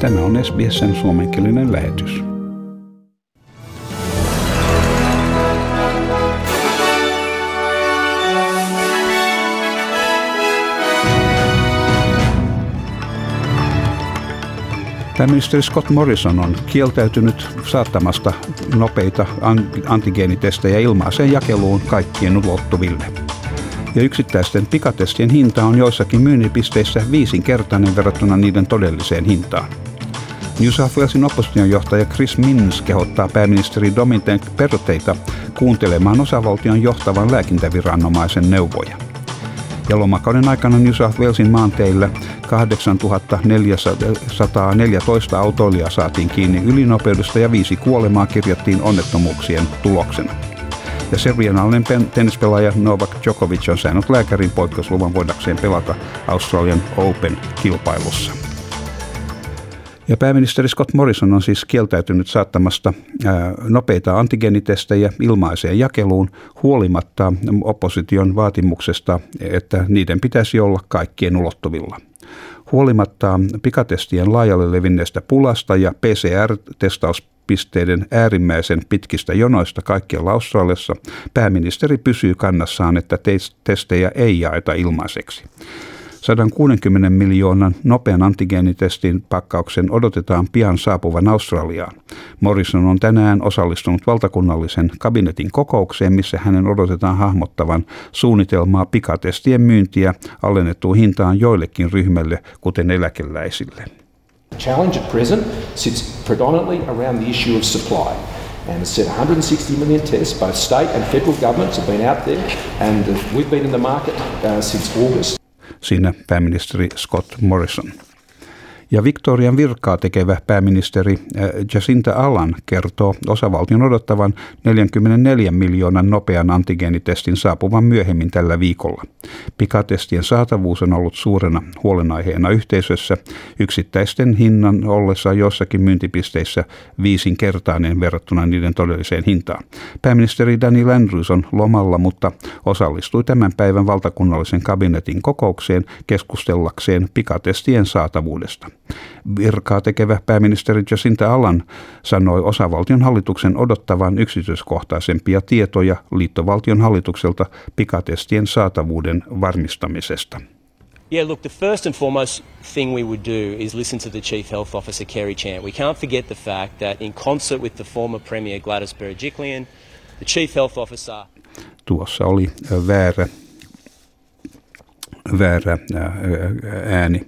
Tämä on SBSn suomenkielinen lähetys. Pääministeri Scott Morrison on kieltäytynyt saattamasta nopeita antigeenitestejä ilmaiseen jakeluun kaikkien ulottuville. Ja yksittäisten pikatestien hinta on joissakin myynnipisteissä viisinkertainen verrattuna niiden todelliseen hintaan. New South Walesin oppositionjohtaja Chris Minns kehottaa pääministeri Dominic Perrotteita kuuntelemaan osavaltion johtavan lääkintäviranomaisen neuvoja. Ja lomakauden aikana New South Walesin maanteillä 8414 autoilijaa saatiin kiinni ylinopeudesta ja viisi kuolemaa kirjattiin onnettomuuksien tuloksena. Ja serbianalainen tennispelaaja Novak Djokovic on saanut lääkärin poikkeusluvan voidakseen pelata Australian Open-kilpailussa. Ja pääministeri Scott Morrison on siis kieltäytynyt saattamasta nopeita antigeenitestejä ilmaiseen jakeluun huolimatta opposition vaatimuksesta, että niiden pitäisi olla kaikkien ulottuvilla. Huolimatta pikatestien laajalle levinneestä pulasta ja PCR-testauspisteiden äärimmäisen pitkistä jonoista kaikkialla Australiassa, pääministeri pysyy kannassaan, että testejä ei jaeta ilmaiseksi. 160 miljoonan nopean antigeenitestin pakkauksen odotetaan pian saapuvan Australiaan. Morrison on tänään osallistunut valtakunnallisen kabinetin kokoukseen, missä hänen odotetaan hahmottavan suunnitelmaa pikatestien myyntiä alennettuun hintaan joillekin ryhmälle, kuten eläkeläisille. The challenge at present sits predominantly around the issue of supply. And as said, 160 million tests, both state and federal governments have been out there, and we've been in the market uh, since August siinä pääministeri Scott Morrison. Ja Victorian virkaa tekevä pääministeri äh, Jacinta Allan kertoo osavaltion odottavan 44 miljoonan nopean antigeenitestin saapuvan myöhemmin tällä viikolla. Pikatestien saatavuus on ollut suurena huolenaiheena yhteisössä, yksittäisten hinnan ollessa jossakin myyntipisteissä viisinkertainen verrattuna niiden todelliseen hintaan. Pääministeri Danny Andrews on lomalla, mutta osallistui tämän päivän valtakunnallisen kabinetin kokoukseen keskustellakseen pikatestien saatavuudesta. Virkaa tekevä pääministeri Jacinta Allan sanoi osavaltion hallituksen odottavan yksityiskohtaisempia tietoja liittovaltion hallitukselta pikatestien saatavuuden varmistamisesta. Yeah, look, the first and foremost thing we would do is listen to the Chief Health Officer, Kerry Chant. We can't forget the fact that in concert with the former Premier Gladys Berejiklian, the Chief Health Officer... Tuossa oli väärä, väärä ääni.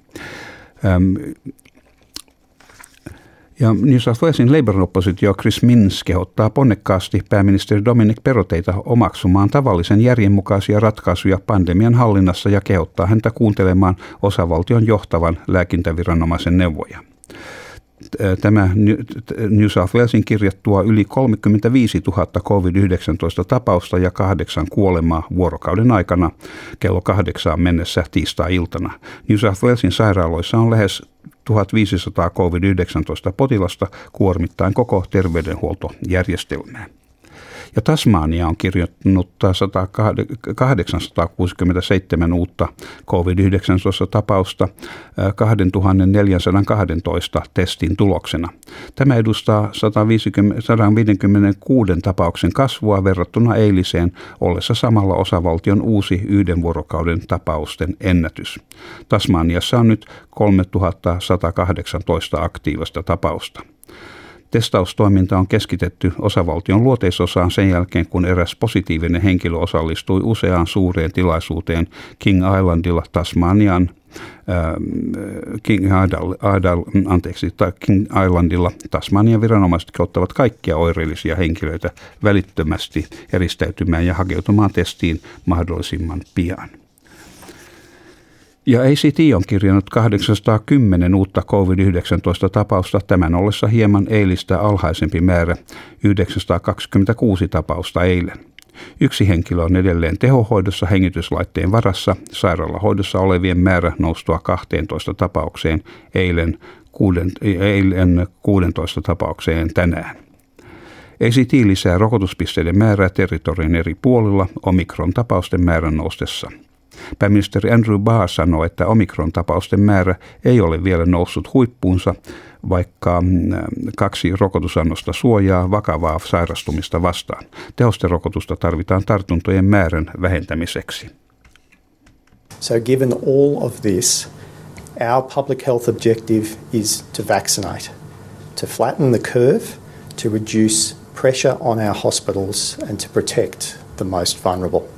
Ja New South Walesin Labour-oppositio Chris Minns kehottaa ponnekkaasti pääministeri Dominic Peroteita omaksumaan tavallisen järjenmukaisia ratkaisuja pandemian hallinnassa ja kehottaa häntä kuuntelemaan osavaltion johtavan lääkintäviranomaisen neuvoja. Tämä New South Walesin kirjattua yli 35 000 COVID-19 tapausta ja kahdeksan kuolemaa vuorokauden aikana kello kahdeksaan mennessä tiistai-iltana. New South Walesin sairaaloissa on lähes 1500 COVID-19 potilasta kuormittaen koko terveydenhuoltojärjestelmää. Ja Tasmania on kirjoittanut 867 uutta COVID-19-tapausta 2412 testin tuloksena. Tämä edustaa 150, 156 tapauksen kasvua verrattuna eiliseen ollessa samalla osavaltion uusi yhden vuorokauden tapausten ennätys. Tasmaniassa on nyt 3118 aktiivista tapausta. Testaustoiminta on keskitetty osavaltion luoteisosaan sen jälkeen, kun eräs positiivinen henkilö osallistui useaan suureen tilaisuuteen King Islandilla Tasmanian King, Idal, Idal, anteeksi, King Islandilla Tasmanian viranomaiset kehottavat kaikkia oireellisia henkilöitä välittömästi eristäytymään ja hakeutumaan testiin mahdollisimman pian. Ja ACT on kirjannut 810 uutta COVID-19-tapausta, tämän ollessa hieman eilistä alhaisempi määrä, 926 tapausta eilen. Yksi henkilö on edelleen tehohoidossa hengityslaitteen varassa, sairaalahoidossa olevien määrä noustua 12 tapaukseen eilen, kuuden, eilen 16 tapaukseen tänään. ACT lisää rokotuspisteiden määrää territorian eri puolilla omikron tapausten määrän noustessa – Pääministeri Andrew Barr sanoi, että omikron-tapausten määrä ei ole vielä noussut huippuunsa, vaikka mm, kaksi rokotusannosta suojaa vakavaa sairastumista vastaan. Tehosterokotusta tarvitaan tartuntojen määrän vähentämiseksi. So given all of this, our public health objective is to vaccinate, to flatten the curve, to reduce pressure on our hospitals and to protect the most vulnerable.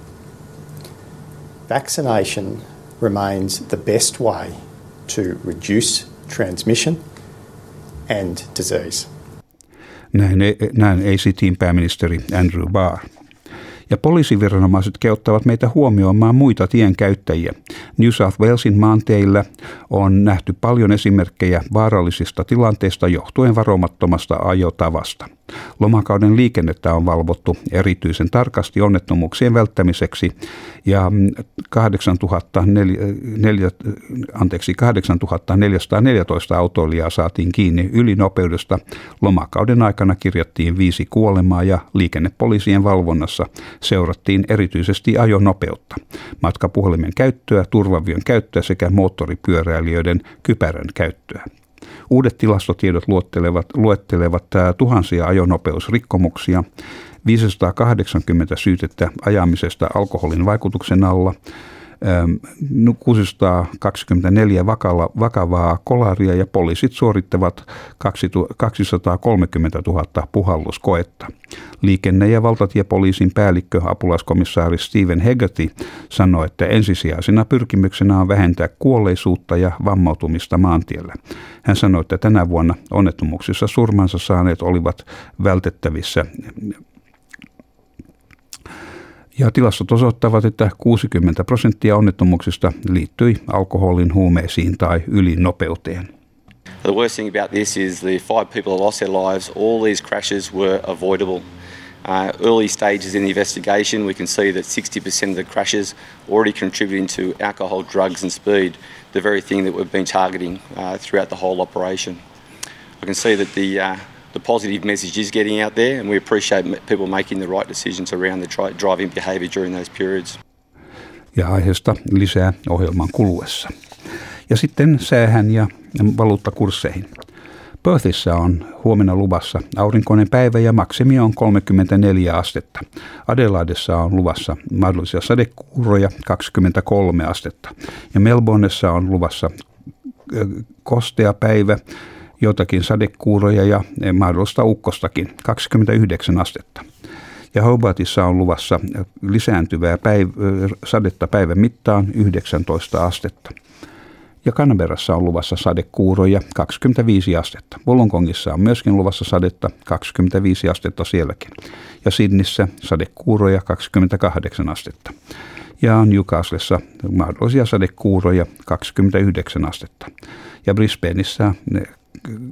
Vaccination remains the best way to reduce transmission and disease. Näin, näin ACTin pääministeri Andrew Barr ja poliisiviranomaiset kehottavat meitä huomioimaan muita tienkäyttäjiä. New South Walesin maanteillä on nähty paljon esimerkkejä vaarallisista tilanteista johtuen varomattomasta ajotavasta. Lomakauden liikennettä on valvottu erityisen tarkasti onnettomuuksien välttämiseksi ja 8400, anteeksi, 8414 autoilijaa saatiin kiinni ylinopeudesta. Lomakauden aikana kirjattiin viisi kuolemaa ja liikennepoliisien valvonnassa seurattiin erityisesti ajonopeutta, matkapuhelimen käyttöä, turvavyön käyttöä sekä moottoripyöräilijöiden kypärän käyttöä. Uudet tilastotiedot luettelevat, luettelevat tuhansia ajonopeusrikkomuksia, 580 syytettä ajamisesta alkoholin vaikutuksen alla, 624 vakala, vakavaa kolaria ja poliisit suorittavat 230 000 puhalluskoetta. Liikenne- ja valtatiepoliisin päällikkö apulaiskomissaari Stephen Hegarty sanoi, että ensisijaisena pyrkimyksenä on vähentää kuolleisuutta ja vammautumista maantiellä. Hän sanoi, että tänä vuonna onnettomuuksissa surmansa saaneet olivat vältettävissä ja tilastot osoittavat, että 60 prosenttia onnettomuuksista liittyi alkoholin, huumeisiin tai ylinopeuteen. The worst thing about this is the five people lost their lives. All these crashes were avoidable. Uh, early stages in the investigation, we can see that 60% of the crashes already contributing to alcohol, drugs, and speed, the very thing that we've been targeting uh, throughout the whole operation. I can see that the uh, the positive message is getting out there, and we appreciate people making the right decisions around the driving behaviour during those periods. Ja aiheesta lisää ohjelman kuluessa. Ja sitten säähän ja valuuttakursseihin. Perthissä on huomenna luvassa aurinkoinen päivä ja maksimi on 34 astetta. Adelaidessa on luvassa mahdollisia sadekuuroja 23 astetta. Ja Melbourneessa on luvassa kostea päivä jotakin sadekuuroja ja mahdollista ukkostakin, 29 astetta. Ja Hobartissa on luvassa lisääntyvää päiv- sadetta päivän mittaan 19 astetta. Ja Canberrassa on luvassa sadekuuroja 25 astetta. Wollongongissa on myöskin luvassa sadetta 25 astetta sielläkin. Ja Sydnissä sadekuuroja 28 astetta. Ja Newcastlessa mahdollisia sadekuuroja 29 astetta. Ja Brisbaneissa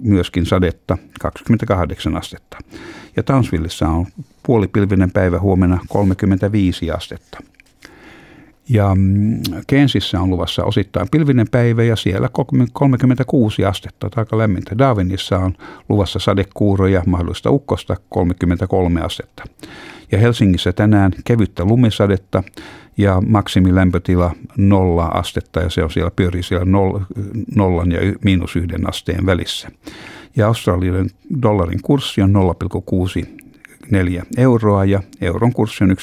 myöskin sadetta 28 astetta. Ja Townsvillessä on puolipilvinen päivä huomenna 35 astetta. Ja mm, Kensissä on luvassa osittain pilvinen päivä ja siellä 36 astetta, aika lämmintä. Darwinissa on luvassa sadekuuroja, mahdollista ukkosta 33 astetta. Ja Helsingissä tänään kevyttä lumisadetta ja maksimilämpötila nolla astetta ja se on siellä pyörii siellä nollan ja miinus yhden asteen välissä. Ja Australian dollarin kurssi on 0,64 euroa ja euron kurssi on 1,56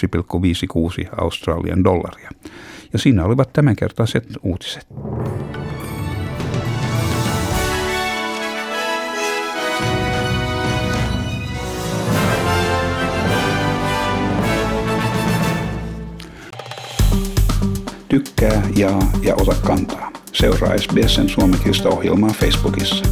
Australian dollaria. Ja siinä olivat tämänkertaiset uutiset. Tykkää, jaa ja ota kantaa. Seuraa SBSn suomenkielistä ohjelmaa Facebookissa.